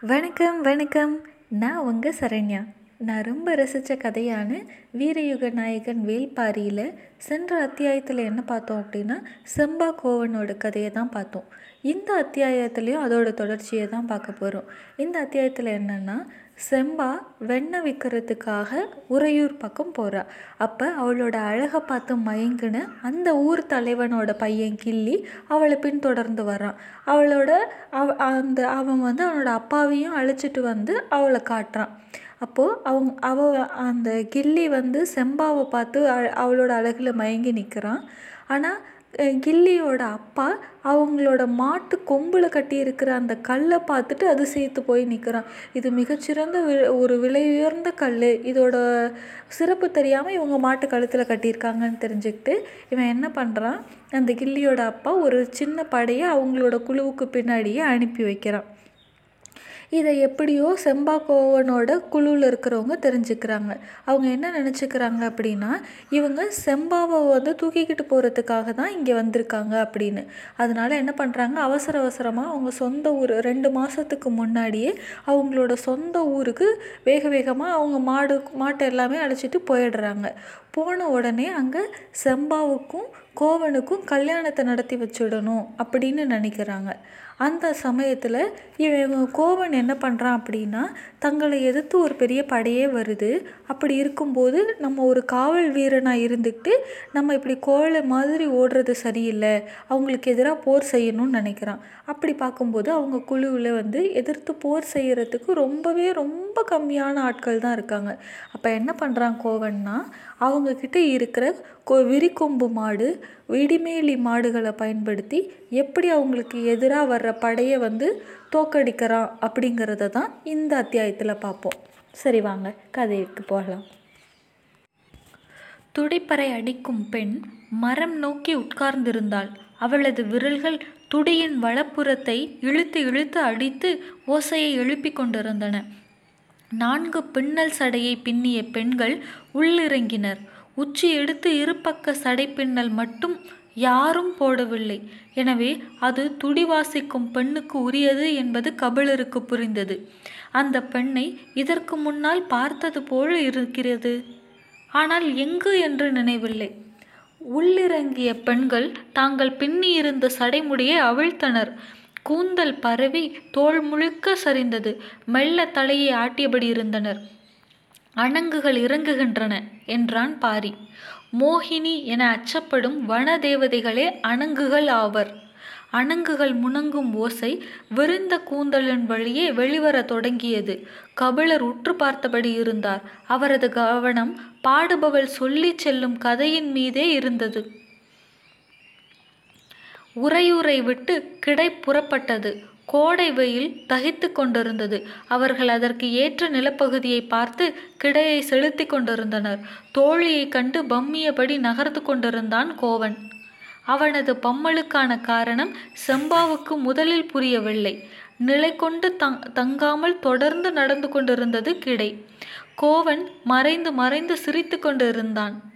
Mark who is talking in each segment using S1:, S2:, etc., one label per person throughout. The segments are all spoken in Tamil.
S1: வணக்கம் வணக்கம். நான் உங்கள் சரண்யா. நான் ரொம்ப ரசித்த கதையான வீரயுக நாயகன் வேல்பாரியில் சென்ற அத்தியாயத்தில் என்ன பார்த்தோம் அப்படின்னா செம்பா கோவனோட கதையை தான் பார்த்தோம். இந்த அத்தியாயத்துலேயும் அதோட தொடர்ச்சியை தான் பார்க்க போகிறோம் இந்த அத்தியாயத்தில் என்னென்னா செம்பா வெண்ணெய் விற்கிறதுக்காக உறையூர் பக்கம் போகிறா அப்போ அவளோட அழகை பார்த்து மயங்கின அந்த ஊர் தலைவனோட பையன் கிள்ளி அவளை பின்தொடர்ந்து வரான் அவளோட அவ அந்த அவன் வந்து அவனோட அப்பாவையும் அழைச்சிட்டு வந்து அவளை காட்டுறான். அப்போது அவங்க அவ அந்த கிள்ளி வந்து செம்பாவை பார்த்து அ அவளோட அழகில் மயங்கி நிற்கிறான். ஆனால் கில்லியோட அப்பா அவங்களோட மாட்டு கொம்பில் கட்டியிருக்கிற அந்த கல்லை பார்த்துட்டு அது சேர்த்து போய் நிற்கிறான் இது மிகச்சிறந்த வி ஒரு விலை உயர்ந்த கல் இதோட சிறப்பு தெரியாமல் இவங்க மாட்டு கழுத்தில் கட்டியிருக்காங்கன்னு தெரிஞ்சுக்கிட்டு இவன் என்ன பண்ணுறான் அந்த கில்லியோட அப்பா ஒரு சின்ன படையை அவங்களோட குழுவுக்கு பின்னாடியே அனுப்பி வைக்கிறான். இதை எப்படியோ செம்பாக்கோவனோட குழுவில் இருக்கிறவங்க தெரிஞ்சுக்கிறாங்க. அவங்க என்ன நினச்சிக்கிறாங்க அப்படின்னா இவங்க செம்பாவை வந்து தூக்கிக்கிட்டு போகிறதுக்காக தான் இங்கே வந்திருக்காங்க அப்படின்னு. அதனால் என்ன பண்ணுறாங்க அவசர அவசரமாக அவங்க சொந்த ஊர் ரெண்டு மாதத்துக்கு முன்னாடியே அவங்களோட சொந்த ஊருக்கு வேக வேகமாக அவங்க மாடு மாட்டை எல்லாமே அழைச்சிட்டு போயிடுறாங்க. போன உடனே அங்கே செம்பாவுக்கும் கோவனுக்கும் கல்யாணத்தை நடத்தி வச்சுடணும் அப்படின்னு நினைக்கிறாங்க. அந்த சமயத்தில் இவன் கோவன் என்ன பண்ணுறான் அப்படின்னா தங்களை எதிர்த்து ஒரு பெரிய படையே வருது. அப்படி இருக்கும்போது நம்ம ஒரு காவல் வீரனாக இருந்துக்கிட்டு நம்ம இப்படி கோழை மாதிரி ஓடுறது சரியில்லை. அவங்களுக்கு எதிராக போர் செய்யணும்னு நினைக்கிறான். அப்படி பார்க்கும்போது அவங்க குழுவில் வந்து எதிர்த்து போர் செய்கிறதுக்கு ரொம்பவே ரொம்ப கம்மியான ஆட்கள் தான் இருக்காங்க. அப்போ என்ன பண்ணுறான் கோவன்னா அவங்கக்கிட்ட இருக்கிற கொ விரிக்கொம்பு மாடு இடிமேலி மாடுகளை பயன்படுத்தி எப்படி அவங்களுக்கு எதிராக வர்ற படையை வந்து தோக்கடிக்கிறான் அப்படிங்கிறத தான் இந்த அத்தியாயத்தில் பார்ப்போம். சரி வாங்க கதைக்கு போகலாம். துடிப்பறை அடிக்கும் பெண் மரம் நோக்கி உட்கார்ந்திருந்தாள். அவளது விரல்கள் துடியின் வலப்புறத்தை இழுத்து இழுத்து அடித்து ஓசையை எழுப்பி கொண்டிருந்தன. நான்கு பின்னல் சடையை பின்னிய பெண்கள் உள்ளிறங்கினர். உச்சி எடுத்து இருபக்க சடை பின்னல் மட்டும் யாரும் போடவில்லை. எனவே அது துடி வாசிக்கும் பெண்ணுக்கு உரியது என்பது கபிலருக்கு புரிந்தது. அந்த பெண்ணை இதற்கு முன்னால் பார்த்தது போல இருக்கிறது. ஆனால் எங்கு என்று நினைவில்லை. உள்ளிறங்கிய பெண்கள் தாங்கள் பின்னியிருந்த சடைமுடியை அவிழ்த்தனர். கூந்தல் பரவி தோல் முழுக்க சரிந்தது. மெல்ல தலையை ஆட்டியபடி இருந்தனர். அணங்குகள் இறங்குகின்றன என்றான் பாரி. மோகினி என அச்சப்படும் வன தேவதைகளே அணங்குகள் ஆவர். அணங்குகள் முணங்கும் ஓசை விரிந்த கூந்தலின் வழியே வெளிவர தொடங்கியது. கபிலர் உற்று பார்த்தபடி இருந்தார். அவரது கவனம் பாடுபவள் சொல்லி செல்லும் கதையின் மீதே இருந்தது. உறையூரை விட்டு கிடை புறப்பட்டது. கோடை வெயில் தகித்து கொண்டிருந்தது. அவர்கள் அதற்கு ஏற்ற நிலப்பகுதியை பார்த்து கிடையை செலுத்தி கொண்டிருந்தனர். தோழியை கண்டு பம்மியபடி நகர்ந்து கொண்டிருந்தான் கோவன். அவனது பம்மலுக்கான காரணம் செம்பாவுக்கு முதலில் புரியவில்லை. நிலை கொண்டு தங் தங்காமல் தொடர்ந்து நடந்து கொண்டிருந்தது கிடை. கோவன் மறைந்து மறைந்து சிரித்து கொண்டிருந்தான்.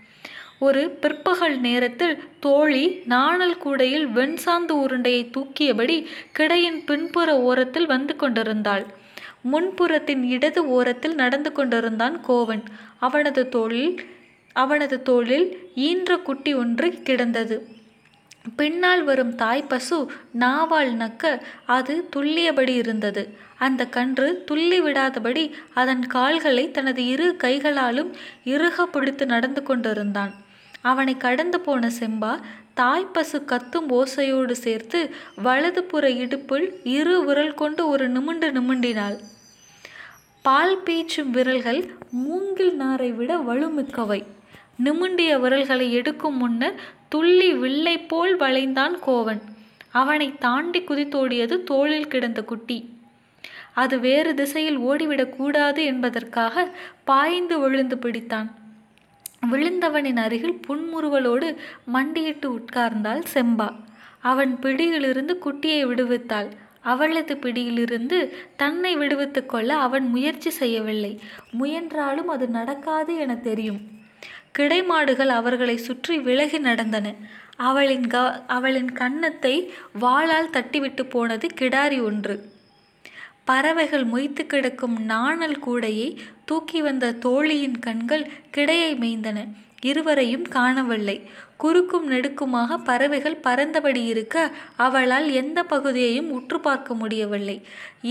S1: ஒரு பிற்பகல் நேரத்தில் தோழி நாணல் கூடையில் வெண்சாந்து உருண்டையை தூக்கியபடி கிடையின் பின்புற ஓரத்தில் வந்து கொண்டிருந்தாள். முன்புறத்தின் இடது ஓரத்தில் நடந்து கொண்டிருந்தான் கோவன். அவனது தோளில் அவனது தோளில் ஈன்ற குட்டி ஒன்று கிடந்தது. பின்னால் வரும் தாய் பசு நாவால் நக்க அது துள்ளியபடி இருந்தது. அந்த கன்று துள்ளி விடாதபடி அதன் கால்களை தனது இரு கைகளாலும் இறுக பிடித்து நடந்து கொண்டிருந்தான். அவனை கடந்து போன செம்பா தாய்ப்பசு கத்தும் ஓசையோடு சேர்த்து வலதுபுற இடுப்பில் இரு விரல் கொண்டு ஒரு நிமிண்டு நிமிண்டினாள். பால் பீச்சும் விரல்கள் மூங்கில் நாரை விட வலுமிக்கவை. நிமிண்டிய விரல்களை எடுக்கும் முன்னர் துள்ளி வில்லை போல் வளைந்தான் கோவன். அவனை தாண்டி குதித்தோடியது தோளில் கிடந்த குட்டி. அது வேறு திசையில் ஓடிவிடக்கூடாது என்பதற்காக பாய்ந்து விழுந்து பிடித்தான். விழுந்தவனின் அருகில் புன்முறுவலோடு மண்டியிட்டு உட்கார்ந்தாள் செம்பா. அவன் பிடியிலிருந்து குட்டியை விடுவித்தாள். அவளது பிடியிலிருந்து தன்னை விடுவித்து கொள்ள அவன் முயற்சி செய்யவில்லை. முயன்றாலும் அது நடக்காது என தெரியும். கிடைமாடுகள் அவர்களை சுற்றி விலகி நடந்தன. அவளின் க அவளின் கன்னத்தை வாளால் தட்டிவிட்டு போனது கிடாரி ஒன்று. பறவைகள் மொய்த்து கிடக்கும் நாணல் கூடையை தூக்கி வந்த தோழியின் கண்கள் கிடையை மேய்ந்தன. இருவரையும் காணவில்லை. குறுக்கும் நெடுக்குமாக பறவைகள் பறந்தபடி இருக்க அவளால் எந்த பகுதியையும் உற்று பார்க்க முடியவில்லை.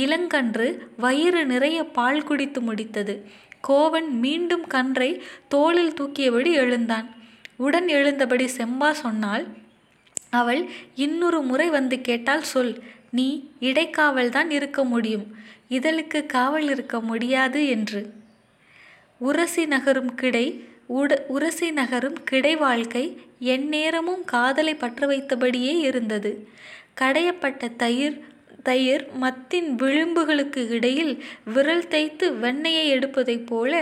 S1: இளங்கன்று வயிறு நிறைய பால் குடித்து முடித்தது. கோவன் மீண்டும் கன்றை தோளில் தூக்கியபடி எழுந்தான். உடன் எழுந்தபடி செம்பா சொன்னால் அவள் இன்னொரு முறை வந்து கேட்டால் சொல். நீ இடைக்காவல் தான் இருக்க முடியும். இதழுக்கு காவல் இருக்க முடியாது என்று. உரசி நகரும் கிடை உட உரசி நகரும் கிடை வாழ்க்கை எந்நேரமும் காதலை பற்ற வைத்தபடியே இருந்தது. கடையப்பட்ட தயிர் தயிர் மத்தின் விளிம்புகளுக்கு இடையில் விரல் தைத்து வெண்ணெயை எடுப்பதைப் போல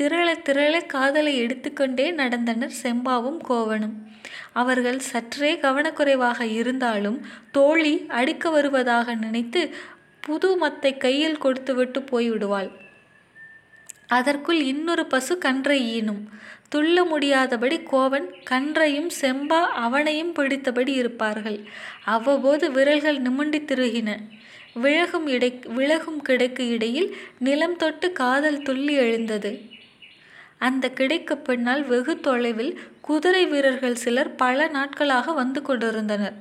S1: திரள திரள காதலை எடுத்துக்கொண்டே நடந்தனர் செம்பாவும் கோவனும். அவர்கள் சற்றே கவனக்குறைவாக இருந்தாலும் தோழி அடிக்க வருவதாக நினைத்து புது மத்தை கையில் கொடுத்துவிட்டு போய்விடுவாள். அதற்குள் இன்னொரு பசு கன்றை ஈனும். துள்ள முடியாதபடி கோவன் கன்றையும் செம்பா அவனையும் பிடித்தபடி இருப்பார்கள். அவ்வப்போது விரல்கள் நிமிண்டி திருகின. விலகும் இடை விலகும் கிடைக்கு இடையில் நிலம் தொட்டு காதல் துள்ளி எழுந்தது. அந்த கிடைக்கு பின்னால் வெகு தொலைவில் குதிரை வீரர்கள் சிலர் பல நாட்களாக வந்து கொண்டிருந்தனர்.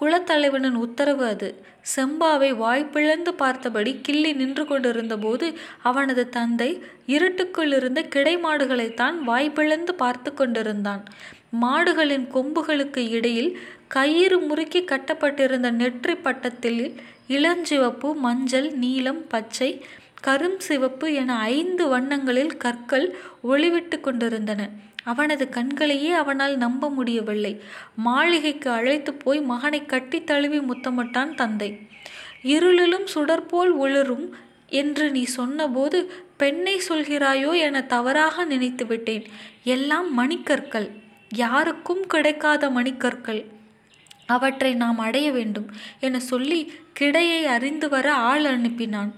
S1: குலத்தலைவனின் உத்தரவு அது. செம்பாவை வாய்ப்பிழந்து பார்த்தபடி கிள்ளி நின்று கொண்டிருந்தபோது அவனது தந்தை இருட்டுக்குள் இருந்த கிடை மாடுகளைத்தான் வாய்ப்பிழந்து பார்த்து கொண்டிருந்தான். மாடுகளின் கொம்புகளுக்கு இடையில் கயிறு முறுக்கி கட்டப்பட்டிருந்த நெற்றி பட்டத்தில் இளஞ்சிவப்பு மஞ்சள் நீலம் பச்சை கரும் சிவப்பு என ஐந்து வண்ணங்களில் கற்கள் ஒளிவிட்டு கொண்டிருந்தன. அவனது கண்களையே அவனால் நம்ப முடியவில்லை. மாளிகைக்கு அழைத்து போய் மகனை கட்டி தழுவி முத்தமிட்டான் தந்தை. இருளிலும் சுடர்போல் ஒளிரும் என்று நீ சொன்னபோது பெண்ணை சொல்கிறாயோ என தவறாக நினைத்து விட்டேன். எல்லாம் மணிக்கற்கள். யாருக்கும் கிடைக்காத மணிக்கற்கள். அவற்றை நாம் அடைய வேண்டும் என சொல்லி கிடையை அறிந்து வர ஆள் அனுப்பினான்.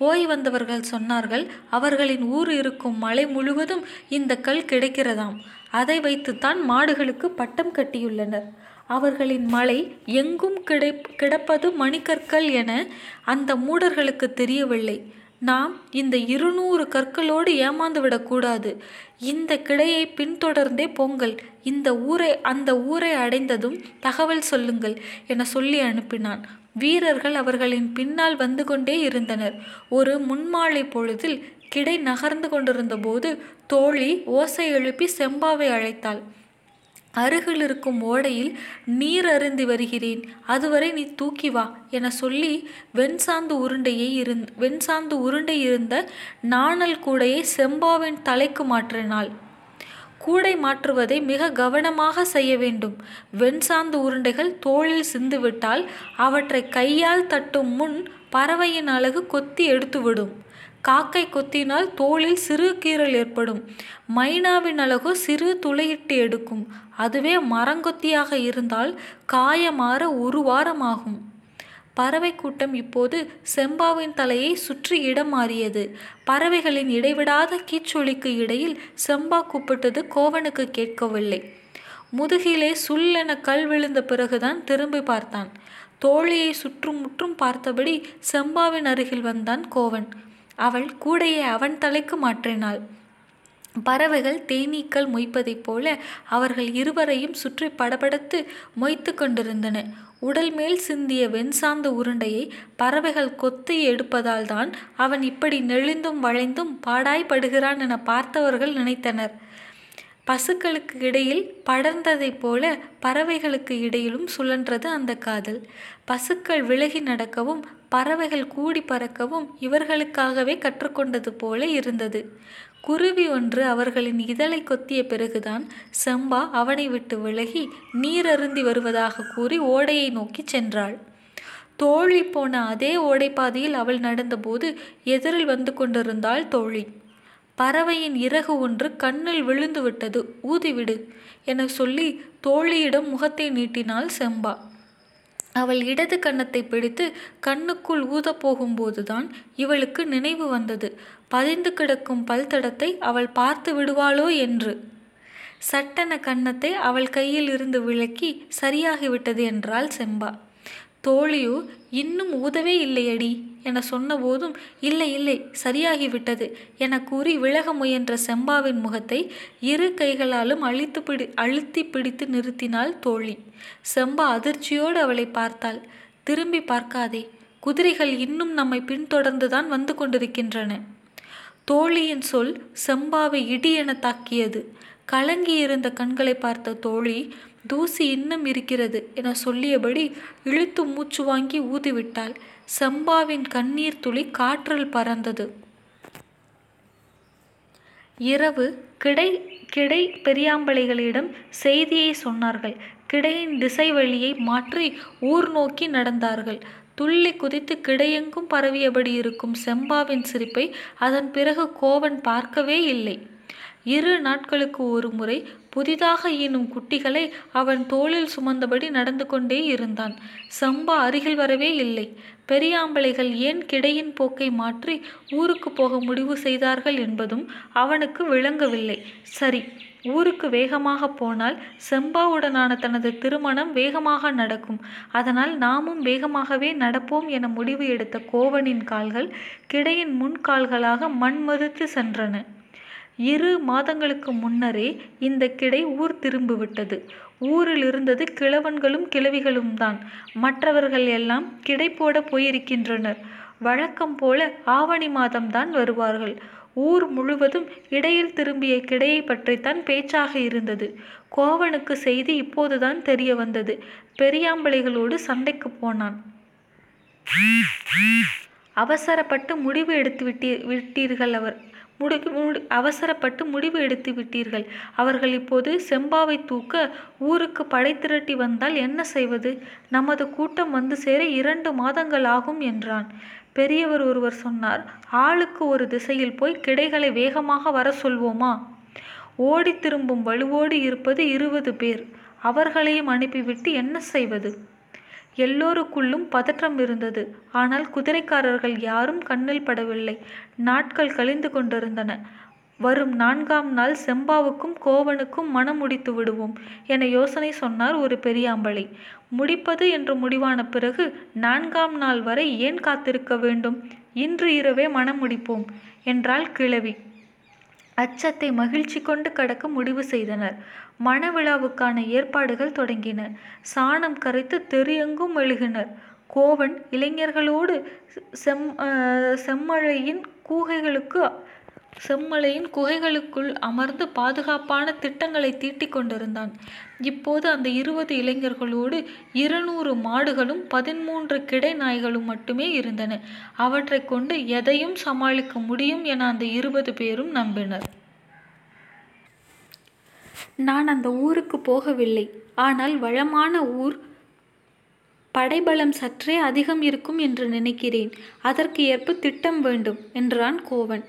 S1: போய் வந்தவர்கள் சொன்னார்கள் அவர்களின் ஊர் இருக்கும் மலை முழுவதும் இந்த கல் கிடைக்கிறதாம். அதை வைத்துத்தான் மாடுகளுக்கு பட்டம் கட்டியுள்ளனர். அவர்களின் மலை எங்கும் கிடை கிடப்பது மணிக்கற்கள் என அந்த மூடர்களுக்கு தெரியவில்லை. நாம் இந்த இருநூறு கற்களோடு ஏமாந்து விடக்கூடாது இந்த கிடையை பின்தொடர்ந்தே பொங்கல் இந்த ஊரை அந்த ஊரை அடைந்ததும் தகவல் சொல்லுங்கள் என சொல்லி அனுப்பினான். வீரர்கள் அவர்களின் பின்னால் வந்து கொண்டே இருந்தனர். ஒரு முன்மாலை பொழுதில் கிடை நகர்ந்து கொண்டிருந்தபோது தோழி ஓசை எழுப்பி செம்பாவை அழைத்தாள். அருகில் இருக்கும் ஓடையில் நீர் அருந்தி வருகிறேன் அதுவரை நீ தூக்கி வா என சொல்லி வெண்சாந்து உருண்டையை இருந் வெண்சாந்து உருண்டை இருந்த நாணல் கூடையை செம்பாவின் தலைக்கு மாற்றினாள். கூடை மாற்றுவதை மிக கவனமாக செய்ய வேண்டும். வெண்சாந்து உருண்டைகள் தோளில் சிந்துவிட்டால் அவற்றை கையால் தட்டும் முன் பறவையின் அழகு கொத்தி எடுத்துவிடும். காக்கை கொத்தினால் தோளில் சிறு கீறல் ஏற்படும். மைனாவின் அழகு சிறு துளையிட்டு எடுக்கும். அதுவே மரங்கொத்தியாக இருந்தால் காயமாற ஒரு வாரம் ஆகும் பறவை கூட்டம் இப்போது செம்பாவின் தலையை சுற்றி இடம் மாறியது. பறவைகளின் இடைவிடாத கீச்சொலிக்கு இடையில் செம்பா கூப்பிட்டது கோவனுக்கு கேட்கவில்லை. முதுகிலே சுல்லென கல் விழுந்த பிறகுதான் திரும்பி பார்த்தான். தோழியை சுற்றும் முற்றும் பார்த்தபடி செம்பாவின் அருகில் வந்தான் கோவன். அவள் கூடையை அவன் தலைக்கு மாற்றினாள். பறவைகள் தேனீக்கள் மொய்ப்பதைப் போல அவர்கள் இருவரையும் சுற்றி படபடத்து மொய்த்து கொண்டிருந்தன. உடல் மேல் சிந்திய வெண்சாந்த உருண்டையை பறவைகள் கொத்தி எடுப்பதால் தான் அவன் இப்படி நெளிந்தும் வளைந்தும் பாடாய்படுகிறான் என பார்த்தவர்கள் நினைத்தனர். பசுக்களுக்கு இடையில் படர்ந்ததைப் போல பறவைகளுக்கு இடையிலும் சுழன்றது அந்த காதல். பசுக்கள் விலகி நடக்கவும் பறவைகள் கூடி பறக்கவும் இவர்களுக்காகவே கற்றுக்கொண்டது போல இருந்தது. குருவி ஒன்று அவர்களின் இதழை கொத்திய பிறகுதான் செம்பா அவனை விட்டு விலகி நீர் அருந்தி வருவதாக கூறி ஓடையை நோக்கி சென்றாள். தோழி போன அதே ஓடைப்பாதையில் அவள் நடந்தபோது எதிரில் வந்து கொண்டிருந்தாள் தோழி. பறவையின் இறகு ஒன்று கண்ணில் விழுந்து விட்டது ஊதிவிடு என சொல்லி தோழியிடம் முகத்தை நீட்டினாள் செம்பா. அவள் இடது கன்னத்தை பிடித்து கண்ணுக்குள் ஊதப்போகும்போதுதான் இவளுக்கு நினைவு வந்தது. பதிந்து கிடக்கும் பல்தடத்தை அவள் பார்த்து விடுவாளோ என்று. சட்டென கன்னத்தை அவள் கையில் இருந்து விலக்கி சரியாகிவிட்டது என்றாள் செம்பா. தோழியோ இன்னும் ஊதவே இல்லையடி என சொன்னபோதும் இல்லை இல்லை சரியாகிவிட்டது என கூறி விலக முயன்ற செம்பாவின் முகத்தை இரு கைகளாலும் அழித்து பிடி அழுத்தி பிடித்து நிறுத்தினாள் தோழி. செம்பா அதிர்ச்சியோடு அவளை பார்த்தாள். திரும்பி பார்க்காதே குதிரைகள் இன்னும் நம்மை பின்தொடர்ந்துதான் வந்து கொண்டிருக்கின்றன தோழியின் சொல் செம்பாவை இடி என தாக்கியது. கலங்கியிருந்த கண்களை பார்த்த தோழி தூசி இன்னும் இருக்கிறது என சொல்லியபடி இழுத்து மூச்சு வாங்கி ஊதிவிட்டாள். செம்பாவின் கண்ணீர் துளி காற்றில் பறந்தது. இரவு கிடை கிடை பெரியாம்பளைகளிடம் செய்தியை சொன்னார்கள். கிடையின் திசை வழியை மாற்றி ஊர் நோக்கி நடந்தார்கள். துள்ளி குதித்து கிடையெங்கும் பரவியபடி இருக்கும் செம்பாவின் சிரிப்பை அதன் பிறகு கோவன் பார்க்கவே இல்லை. இரு நாட்களுக்கு ஒரு முறை புதிதாக ஈனும் குட்டிகளை அவன் தோளில் சுமந்தபடி நடந்து கொண்டே இருந்தான். சம்பா அருகில் வரவே இல்லை. பெரியாம்பளைகள் ஏன் கிடையின் போக்கை மாற்றி ஊருக்கு போக முடிவு செய்தார்கள் என்பதும் அவனுக்கு விளங்கவில்லை. சரி ஊருக்கு வேகமாக போனால் செம்பாவுடனான தனது திருமணம் வேகமாக நடக்கும். அதனால் நாமும் வேகமாகவே நடப்போம் என முடிவு எடுத்த கோவனின் கால்கள் கிடையின் முன்கால்களாக மண்மறுத்து சென்றன. இரு மாதங்களுக்கு முன்னரே இந்த கிடை ஊர் திரும்பிவிட்டது. ஊரில் இருந்தது கிழவன்களும் கிழவிகளும் தான் மற்றவர்கள் எல்லாம் கிடை போட போயிருக்கின்றனர். வழக்கம் போல ஆவணி மாதம்தான் வருவார்கள். ஊர் முழுவதும் இடையில் திரும்பிய கிடையை பற்றித்தான் பேச்சாக இருந்தது. கோவனுக்கு செய்தி இப்போதுதான் தெரிய வந்தது. பெரியாம்பளைகளோடு சண்டைக்கு போனான். அவசரப்பட்டு முடிவு எடுத்து விட்டீ விட்டீர்கள் அவர். முடி முடி அவசரப்பட்டு முடிவு எடுத்து விட்டீர்கள். அவர்கள் இப்போது செம்பாவை தூக்க ஊருக்கு படை திரட்டி வந்தால் என்ன செய்வது? நமது கூட்டம் வந்து சேர இரண்டு மாதங்கள் ஆகும் என்றான். பெரியவர் ஒருவர் சொன்னார் ஆளுக்கு ஒரு திசையில் போய் கிடைகளை வேகமாக வர சொல்வோமா ஓடி திரும்பும் வலுவோடு இருப்பது இருபது பேர். அவர்களையும் அனுப்பிவிட்டு என்ன செய்வது? எல்லோருக்குள்ளும் பதற்றம் இருந்தது. ஆனால் குதிரைக்காரர்கள் யாரும் கண்ணில் படவில்லை. நாட்கள் கழிந்து கொண்டிருந்தன. வரும் நான்காம் நாள் செம்பாவுக்கும் கோவனுக்கும் மனம் முடித்து விடுவோம் என யோசனை சொன்னார் ஒரு பெரியாம்பளை முடிப்பது என்று முடிவான பிறகு நான்காம் நாள் வரை ஏன் காத்திருக்க வேண்டும்? இன்று இரவே மனம் முடிப்போம் என்றாள் கிழவி. அச்சத்தை மகிழ்ச்சி கொண்டு கடக்க முடிவு செய்தனர். மணவிழாவுக்கான ஏற்பாடுகள் தொடங்கின. சாணம் கரைத்து தெரியெங்கும் எழுகினர் கோவன் இளைஞர்களோடு செம் செம்மழையின் கூகைகளுக்கு செம்மலையின் குகைகளுக்குள் அமர்ந்து பாதுகாப்பான திட்டங்களை தீட்டிக் கொண்டிருந்தான். இப்போது அந்த இருபது இளைஞர்களோடு இருநூறு மாடுகளும் பதிமூன்று கிடை நாய்களும் மட்டுமே இருந்தன. அவற்றை கொண்டு எதையும் சமாளிக்க முடியும் என அந்த இருபது பேரும் நம்பினர். நான் அந்த ஊருக்கு போகவில்லை. ஆனால் வளமான ஊர் படைபலம் சற்றே அதிகம் இருக்கும் என்று நினைக்கிறேன். அதற்கு ஏற்ப திட்டம் வேண்டும் என்றான் கோவன்.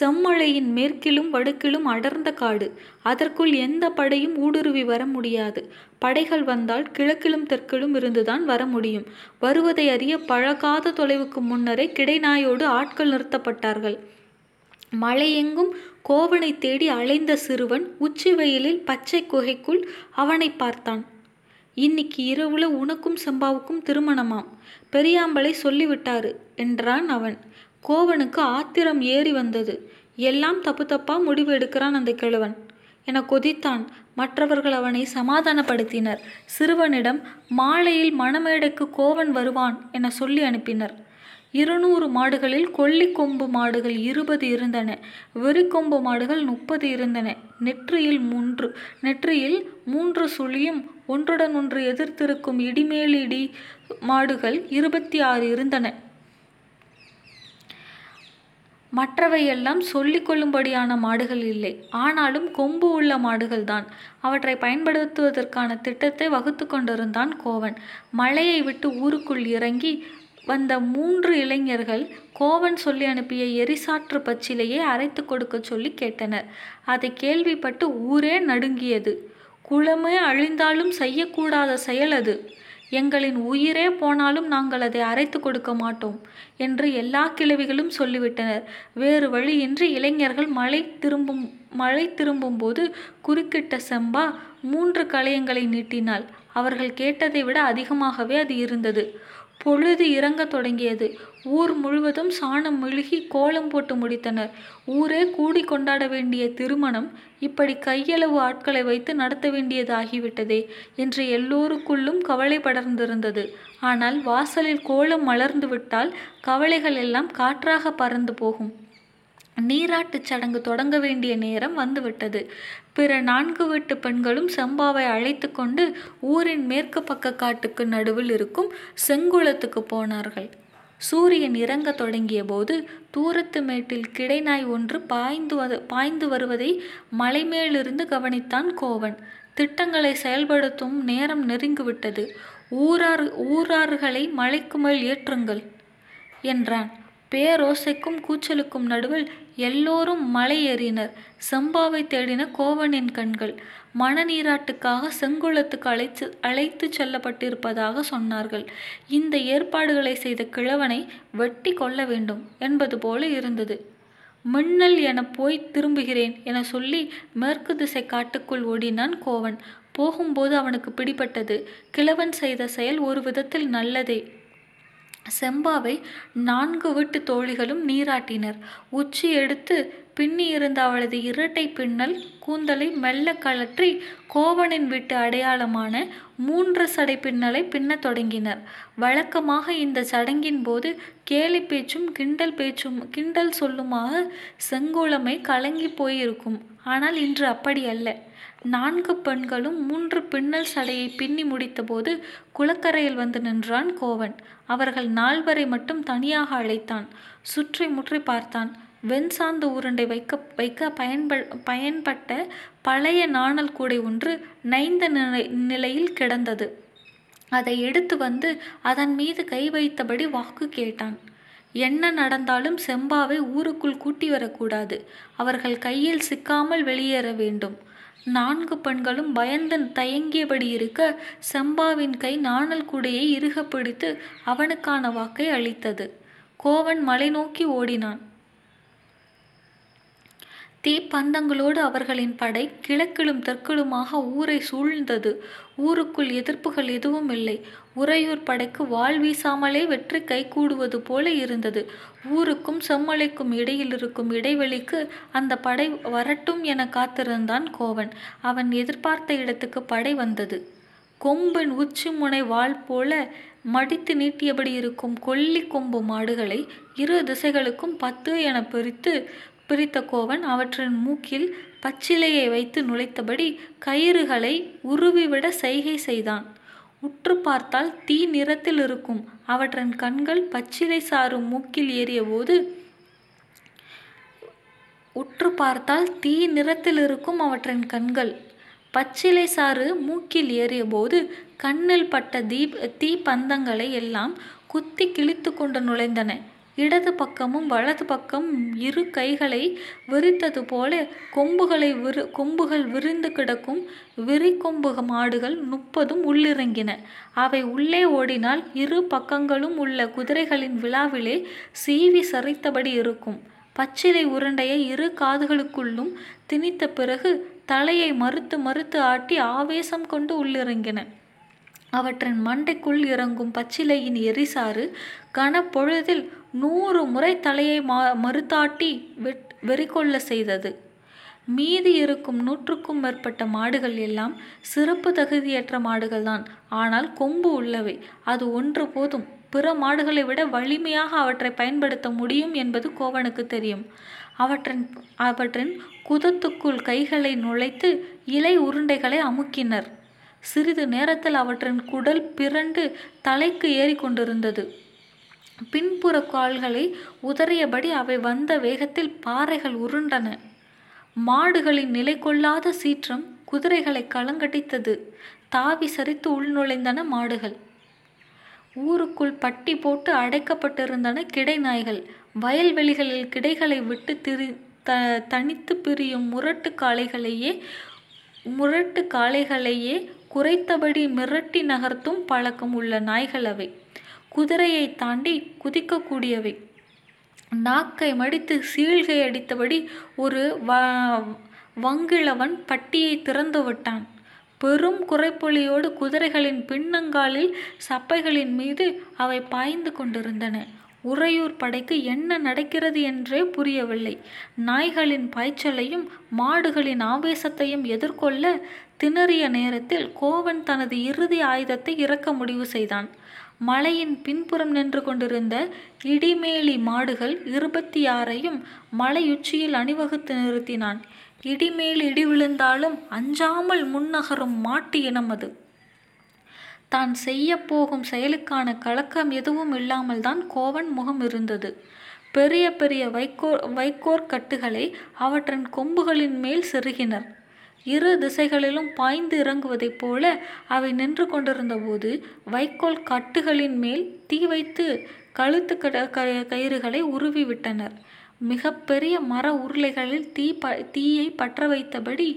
S1: செம்மழையின் மேற்கிலும் வடக்கிலும் அடர்ந்த காடு. அதற்குள் எந்த படையும் ஊடுருவி வர முடியாது. படைகள் வந்தால் கிழக்கிலும் தெற்கிலும் இருந்துதான் வர முடியும். வருவதை அறிய பழகாத தொலைவுக்கு முன்னரே கிடைநாயோடு ஆட்கள் நிறுத்தப்பட்டார்கள். மலையெங்கும் கோவனை தேடி அலைந்த சிறுவன் உச்சி வெயிலில் பச்சை குகைக்குள் அவனை பார்த்தான். இன்னைக்கு இரவுல உனக்கும் செம்பாவுக்கும் திருமணமாம். பெரியாம்பளை சொல்லிவிட்டாரு என்றான் அவன். கோவனுக்கு ஆத்திரம் ஏறி வந்தது. எல்லாம் தப்பு தப்பா முடிவு எடுக்கிறான் அந்த கிழவன் என கொதித்தான். மற்றவர்கள் அவனை சமாதானப்படுத்தினர். சிறுவனிடம் மாலையில் மணமேடைக்கு கோவன் வருவான் என சொல்லி அனுப்பினர். இருநூறு மாடுகளில் கொல்லிக்கொம்பு மாடுகள் இருபது இருந்தன வெறிக்கொம்பு மாடுகள் முப்பது இருந்தன. நெற்றியில் மூன்று நெற்றியில் மூன்று சுழியும் ஒன்றுடன் ஒன்று எதிர்த்திருக்கும் இடிமேலிடி மாடுகள் இருபத்தி ஆறு இருந்தன. மற்றவையெல்லாம் சொல்லிக்கொள்ளும்படியான மாடுகள் இல்லை. ஆனாலும் கொம்பு உள்ள மாடுகள்தான் அவற்றை பயன்படுத்துவதற்கான திட்டத்தை வகுத்து கொண்டிருந்தான் கோவன். மலையை விட்டு ஊருக்குள் இறங்கி வந்த மூன்று இளைஞர்கள் கோவன் சொல்லி அனுப்பிய எரிசாற்று பச்சிலையை அரைத்து கொடுக்க சொல்லி கேட்டனர். அதை கேள்விப்பட்டு ஊரே நடுங்கியது. குளமே அழிந்தாலும் செய்யக்கூடாத செயல் அது. எங்களின் உயிரே போனாலும் நாங்கள் அதை அரைத்து கொடுக்க மாட்டோம் என்று எல்லா கிழவிகளும் சொல்லிவிட்டனர். வேறு வழியின்றி இளைஞர்கள் மழை திரும்பும் மழை திரும்பும்போது குறுக்கிட்ட செம்பா மூன்று களையங்களை நீட்டினாள். அவர்கள் கேட்டதை விட அதிகமாகவே அது இருந்தது. பொழுது இறங்கத் தொடங்கியது. ஊர் முழுவதும் சாணம் மெழுகி கோலம் போட்டு முடித்தனர். ஊரே கூடி கொண்டாட வேண்டிய திருமணம் இப்படி கையளவு ஆட்களை வைத்து நடத்த வேண்டியதாகிவிட்டதே என்று எல்லோருக்குள்ளும் கவலை படர்ந்திருந்தது. ஆனால் வாசலில் கோலம் மலர்ந்து விட்டால் கவலைகள் எல்லாம் காற்றாக பறந்து போகும். நீராட்டுச் சடங்கு தொடங்க வேண்டிய நேரம் வந்துவிட்டது. பிற நான்கு வீட்டு பெண்களும் செம்பாவை அழைத்து கொண்டு ஊரின் மேற்கு பக்க காட்டுக்கு நடுவில் இருக்கும் செங்குளத்துக்கு போனார்கள். சூரியன் இறங்க தொடங்கிய போது தூரத்து மேட்டில் கிடைநாய் ஒன்று பாய்ந்து பாய்ந்து வருவதை மலைமேலிருந்து கவனித்தான் கோவன். திட்டங்களை செயல்படுத்தும் நேரம் நெருங்கிவிட்டது ஊரார் ஊரார்களை மலைக்கு மேல் ஏற்றுங்கள் என்றான். பேரோசைக்கும் கூச்சலுக்கும் நடுவில் எல்லோரும் மலை ஏறினர் செம்பாவை தேடின கோவனின் கண்கள் மணநீராட்டுக்காக செங்குளத்துக்கு அழைத்து அழைத்து செல்லப்பட்டிருப்பதாக சொன்னார்கள். இந்த ஏற்பாடுகளை செய்த கிழவனை வெட்டி கொள்ள வேண்டும் என்பது போல இருந்தது. மின்னல் என போய் திரும்புகிறேன் என சொல்லி மேற்கு திசை காட்டுக்குள் ஓடினான் கோவன். போகும்போது அவனுக்கு பிடிபட்டது. கிழவன் செய்த செயல் ஒரு விதத்தில் நல்லதே. செம்பாவை நான்கு வீட்டு தோழிகளும் நீராட்டினர். உச்சி எடுத்து பின்னி இருந்த அவளது இரட்டை பின்னல் கூந்தலை மெல்ல கழற்றி கோவனின் வீட்டு அடையாளமான மூன்று சடை பின்னலை பின்னத் தொடங்கினர். வழக்கமாக இந்த சடங்கின் போது கேலி பேச்சும் கிண்டல் பேச்சும் கிண்டல் சொல்லுமாக செங்கோலமை கலங்கி போயிருக்கும். ஆனால் இன்று அப்படி அல்ல. நான்கு பெண்களும் மூன்று பின்னல் சடையை பின்னி முடித்தபோது குளக்கரையில் வந்து நின்றான் கோவன். அவர்கள் நால்வரை மட்டும் தனியாக அழைத்தான். சுற்றி முற்றி பார்த்தான். வெண் வெண்சாந்து உருண்டை வைக்க வைக்க பயன்ப பயன்பட்ட பழைய நாணல் கூடை ஒன்று நைந்த நிலை நிலையில் கிடந்தது. அதை எடுத்து வந்து அதன் மீது கை வைத்தபடி வாக்கு கேட்டான். என்ன நடந்தாலும் செம்பாவை ஊருக்குள் கூட்டி வரக்கூடாது. அவர்கள் கையில் சிக்காமல் வெளியேற வேண்டும். நான்கு பெண்களும் பயந்து தயங்கியபடி இருக்க செம்பாவின் கை நாணல் கூடையை இறுக பிடித்து அவனுக்கான வாக்கை அளித்தது. கோவன் மலை நோக்கி ஓடினான். தீப்பந்தங்களோடு அவர்களின் படை கிழக்கிலும் தெற்கிலுமாக ஊரை சூழ்ந்தது. ஊருக்குள் எதிர்ப்புகள் எதுவும் இல்லை. உறையூர் படைக்கு வாள் வீசாமலே வெற்றி கைகூடுவது போல இருந்தது. ஊருக்கும் செம்மலைக்கும் இடையில் இருக்கும் இடைவெளிக்கு அந்த படை வரட்டும் என காத்திருந்தான் கோவன். அவன் எதிர்பார்த்த இடத்துக்கு படை வந்தது. கொம்பின் உச்சி முனை வாள் போல மடித்து நீட்டியபடி இருக்கும் கொல்லி கொம்பு மாடுகளை இரு திசைகளுக்கும் பத்து என பிரித்து பிரித்த கோவன் அவற்றின் மூக்கில் பச்சிலையை வைத்து நுழைத்தபடி கயிறுகளை உருவிவிட செய்கை செய்தான். உற்று பார்த்தால் தீ நிறத்தில் இருக்கும். அவற்றின் கண்கள் பச்சிலை சாறு மூக்கில் ஏறியபோது உற்று பார்த்தால் தீ நிறத்தில் இருக்கும் அவற்றின் கண்கள் பச்சிலை சாறு மூக்கில் ஏறியபோது கண்ணில் பட்ட தீப் தீ பந்தங்களை எல்லாம் குத்தி கிழித்து கொண்டு நுழைந்தன. இடது பக்கமும் வலது பக்கம் இரு கைகளை விரித்தது போல கொம்புகளை விரு கொம்புகள் விரிந்து கிடக்கும் விரிக்கொம்பு மாடுகள் முப்பதும் உள்ளிறங்கின. அவை உள்ளே ஓடினால் இரு பக்கங்களும் உள்ள குதிரைகளின் விழாவிலே சீவி சரித்தபடி இருக்கும். பச்சிலை உருண்டையை இரு காதுகளுக்குள்ளும் திணித்த பிறகு தலையை மறுத்து மறுத்து ஆட்டி ஆவேசம் கொண்டு உள்ளிறங்கின. அவற்றின் மண்டைக்குள் இறங்கும் பச்சிலையின் எரிசாறு கனப்பொழுதில் நூறு முறை தலையை மா மறுத்தாட்டி வெட் வெறிகொள்ள செய்தது. மீதி இருக்கும் நூற்றுக்கும் மேற்பட்ட மாடுகள் எல்லாம் சிறப்பு தகுதியற்ற மாடுகள்தான். ஆனால் கொம்பு உள்ளவை. அது ஒன்று போதும். பிற மாடுகளை விட வலிமையாக அவற்றை பயன்படுத்த முடியும் என்பது கோவனுக்கு தெரியும். அவற்றின் அவற்றின் குதத்துக்குள் கைகளை நுழைத்து இலை உருண்டைகளை அமுக்கினர். சிறிது நேரத்தில் அவற்றின் குடல் பிறண்டு தலைக்கு ஏறிக்கொண்டிருந்தது. பின்புற கால்களை உதறியபடி அவை வந்த வேகத்தில் பாறைகள் உருண்டன. மாடுகளின் நிலை கொள்ளாத சீற்றம் குதிரைகளை கலங்கடித்தது தாவி சரித்து உள்நுழைந்தன மாடுகள். ஊருக்குள் பட்டி போட்டு அடைக்கப்பட்டிருந்தன கிடை நாய்கள் வயல்வெளிகளில் கிடைகளை விட்டு திரி த தனித்து பிரியும் முரட்டு காளைகளையே முரட்டு காளைகளையே குறைத்தபடி மிரட்டி நகர்த்தும் பழக்கம் உள்ள நாய்கள் அவை. குதிரையை தாண்டி குதிக்கக்கூடியவை. நாக்கை மடித்து சீழ்கை அடித்தபடி ஒரு வ வங்கிழவன் பட்டியை திறந்து விட்டான். பெரும் குறைப்பொலியோடு குதிரைகளின் பின்னங்காலில் சப்பைகளின் மீது அவை பாய்ந்து கொண்டிருந்தன. உறையூர் படைக்கு என்ன நடக்கிறது என்றே புரியவில்லை. நாய்களின் பாய்ச்சலையும் மாடுகளின் ஆவேசத்தையும் எதிர்கொள்ள திணறிய நேரத்தில் கோவன் தனது இறுதி ஆயுதத்தை இறக்க முடிவு செய்தான். மலையின் பின்புறம் நின்று கொண்டிருந்த இடிமேலி மாடுகள் இருபத்தி ஆறையும் மலையுச்சியில் அணிவகுத்து நிறுத்தினான். இடிமேல் இடி விழுந்தாலும் அஞ்சாமல் முன்னகரும் மாட்டு இனம் அது. தான் செய்ய போகும் செயலுக்கான கலக்கம் எதுவும் இல்லாமல் தான் கோவன் முகம் இருந்தது. பெரிய பெரிய வைக்கோர் வைக்கோற் கட்டுகளை அவற்றின் கொம்புகளின் மேல் செருகினர். இரு திசைகளிலும் பாய்ந்து இறங்குவதைப் போல அவை நின்று கொண்டிருந்தபோது வைக்கோல் கட்டுகளின் மேல் தீ வைத்து கழுத்து கயிறுகளை உருவி விட்டனர் மிகப்பெரிய மர உருளைகளில் தீ ப தீயை பற்ற வைத்தபடி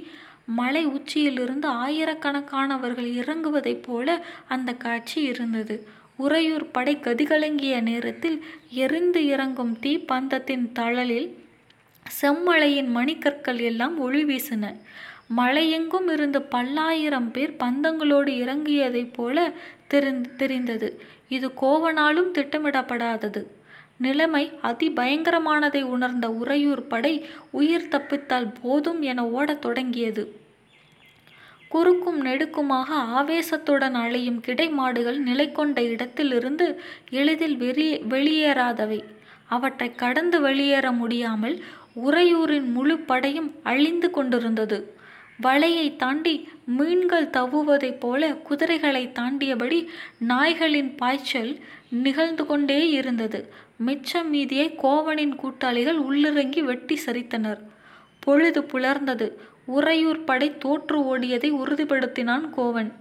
S1: மலை உச்சியிலிருந்து ஆயிரக்கணக்கானவர்கள் இறங்குவதைப் போல அந்த காட்சி இருந்தது. உறையூர் படை கதிகலங்கிய நேரத்தில் எரிந்து இறங்கும் தீ பந்தத்தின் தழலில் செம்மலையின் மணிக்கற்கள் எல்லாம் ஒளி வீசின. மலையெங்கும் இருந்து பல்லாயிரம் பேர் பந்தங்களோடு இறங்கியதைப் போல தெரிந் தெரிந்தது. இது கோவனாலும் திட்டமிடப்படாதது. நிலைமை அதிபயங்கரமானதை உணர்ந்த உறையூர் படை உயிர் தப்பித்தால் போதும் என ஓடத் தொடங்கியது. குறுக்கும் நெடுக்குமாக ஆவேசத்துடன் அழையும் கிடை மாடுகள் நிலை கொண்ட இடத்திலிருந்து எளிதில் வெளியே வெளியேறாதவை. அவற்றை கடந்து வெளியேற முடியாமல் உறையூரின் முழு படையும் அழிந்து கொண்டிருந்தது. வலையை தாண்டி மீன்கள் தவுவதைப் போல குதிரைகளை தாண்டியபடி நாய்களின் பாய்ச்சல் நிகழ்ந்து கொண்டே இருந்தது. மிச்சம் மீதியை கோவனின் கூட்டாளிகள் உள்ளிறங்கி வெட்டி சரித்தனர். பொழுது புலர்ந்தது. உறையூர் படை தோற்று ஓடியதை உறுதிப்படுத்தினான் கோவன்.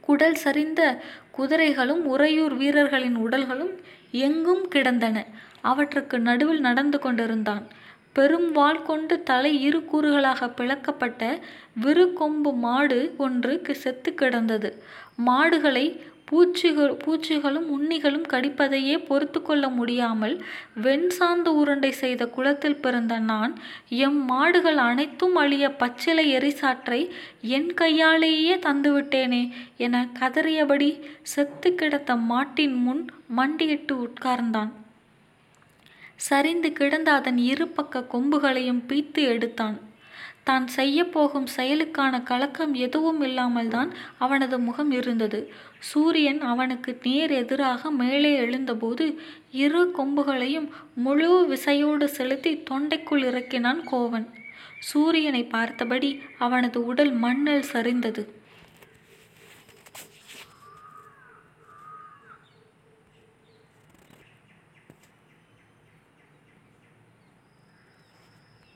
S1: குடல் சரிந்த குதிரைகளும் உறையூர் வீரர்களின் உடல்களும் எங்கும் கிடந்தன. அவற்றுக்கு நடுவில் நடந்து கொண்டிருந்தான். பெரும் வாள் கொண்டு தலை இரு கூறுகளாக பிளக்கப்பட்ட விரு கொம்பு மாடு ஒன்று செத்து கிடந்தது. மாடுகளை பூச்சிகள் பூச்சிகளும் உண்ணிகளும் கடிப்பதையே பொறுத்து கொள்ள முடியாமல் வெண் சாந்து உருண்டை செய்த குளத்தில் பிறந்த நான் எம் மாடுகள் அனைத்தும் அழிய பச்சிலை எரிசாற்றை என் கையாலேயே தந்துவிட்டேனே என கதறியபடி செத்து கிடத்த மாட்டின் முன் மண்டியிட்டு உட்கார்ந்தான். சரிந்து கிடந்த அதன் இரு பக்க கொம்புகளையும் பீத்து எடுத்தான். தான் செய்யப்போகும் செயலுக்கான கலக்கம் எதுவும் இல்லாமல் தான் அவனது முகம் இருந்தது. சூரியன் அவனுக்கு நேர் எதிராக மேலே எழுந்தபோது இரு கொம்புகளையும் முழு விசையோடு செலுத்தி தொண்டைக்குள் இறக்கினான் கோவன். சூரியனை பார்த்தபடி அவனது உடல் மண்ணில் சரிந்தது.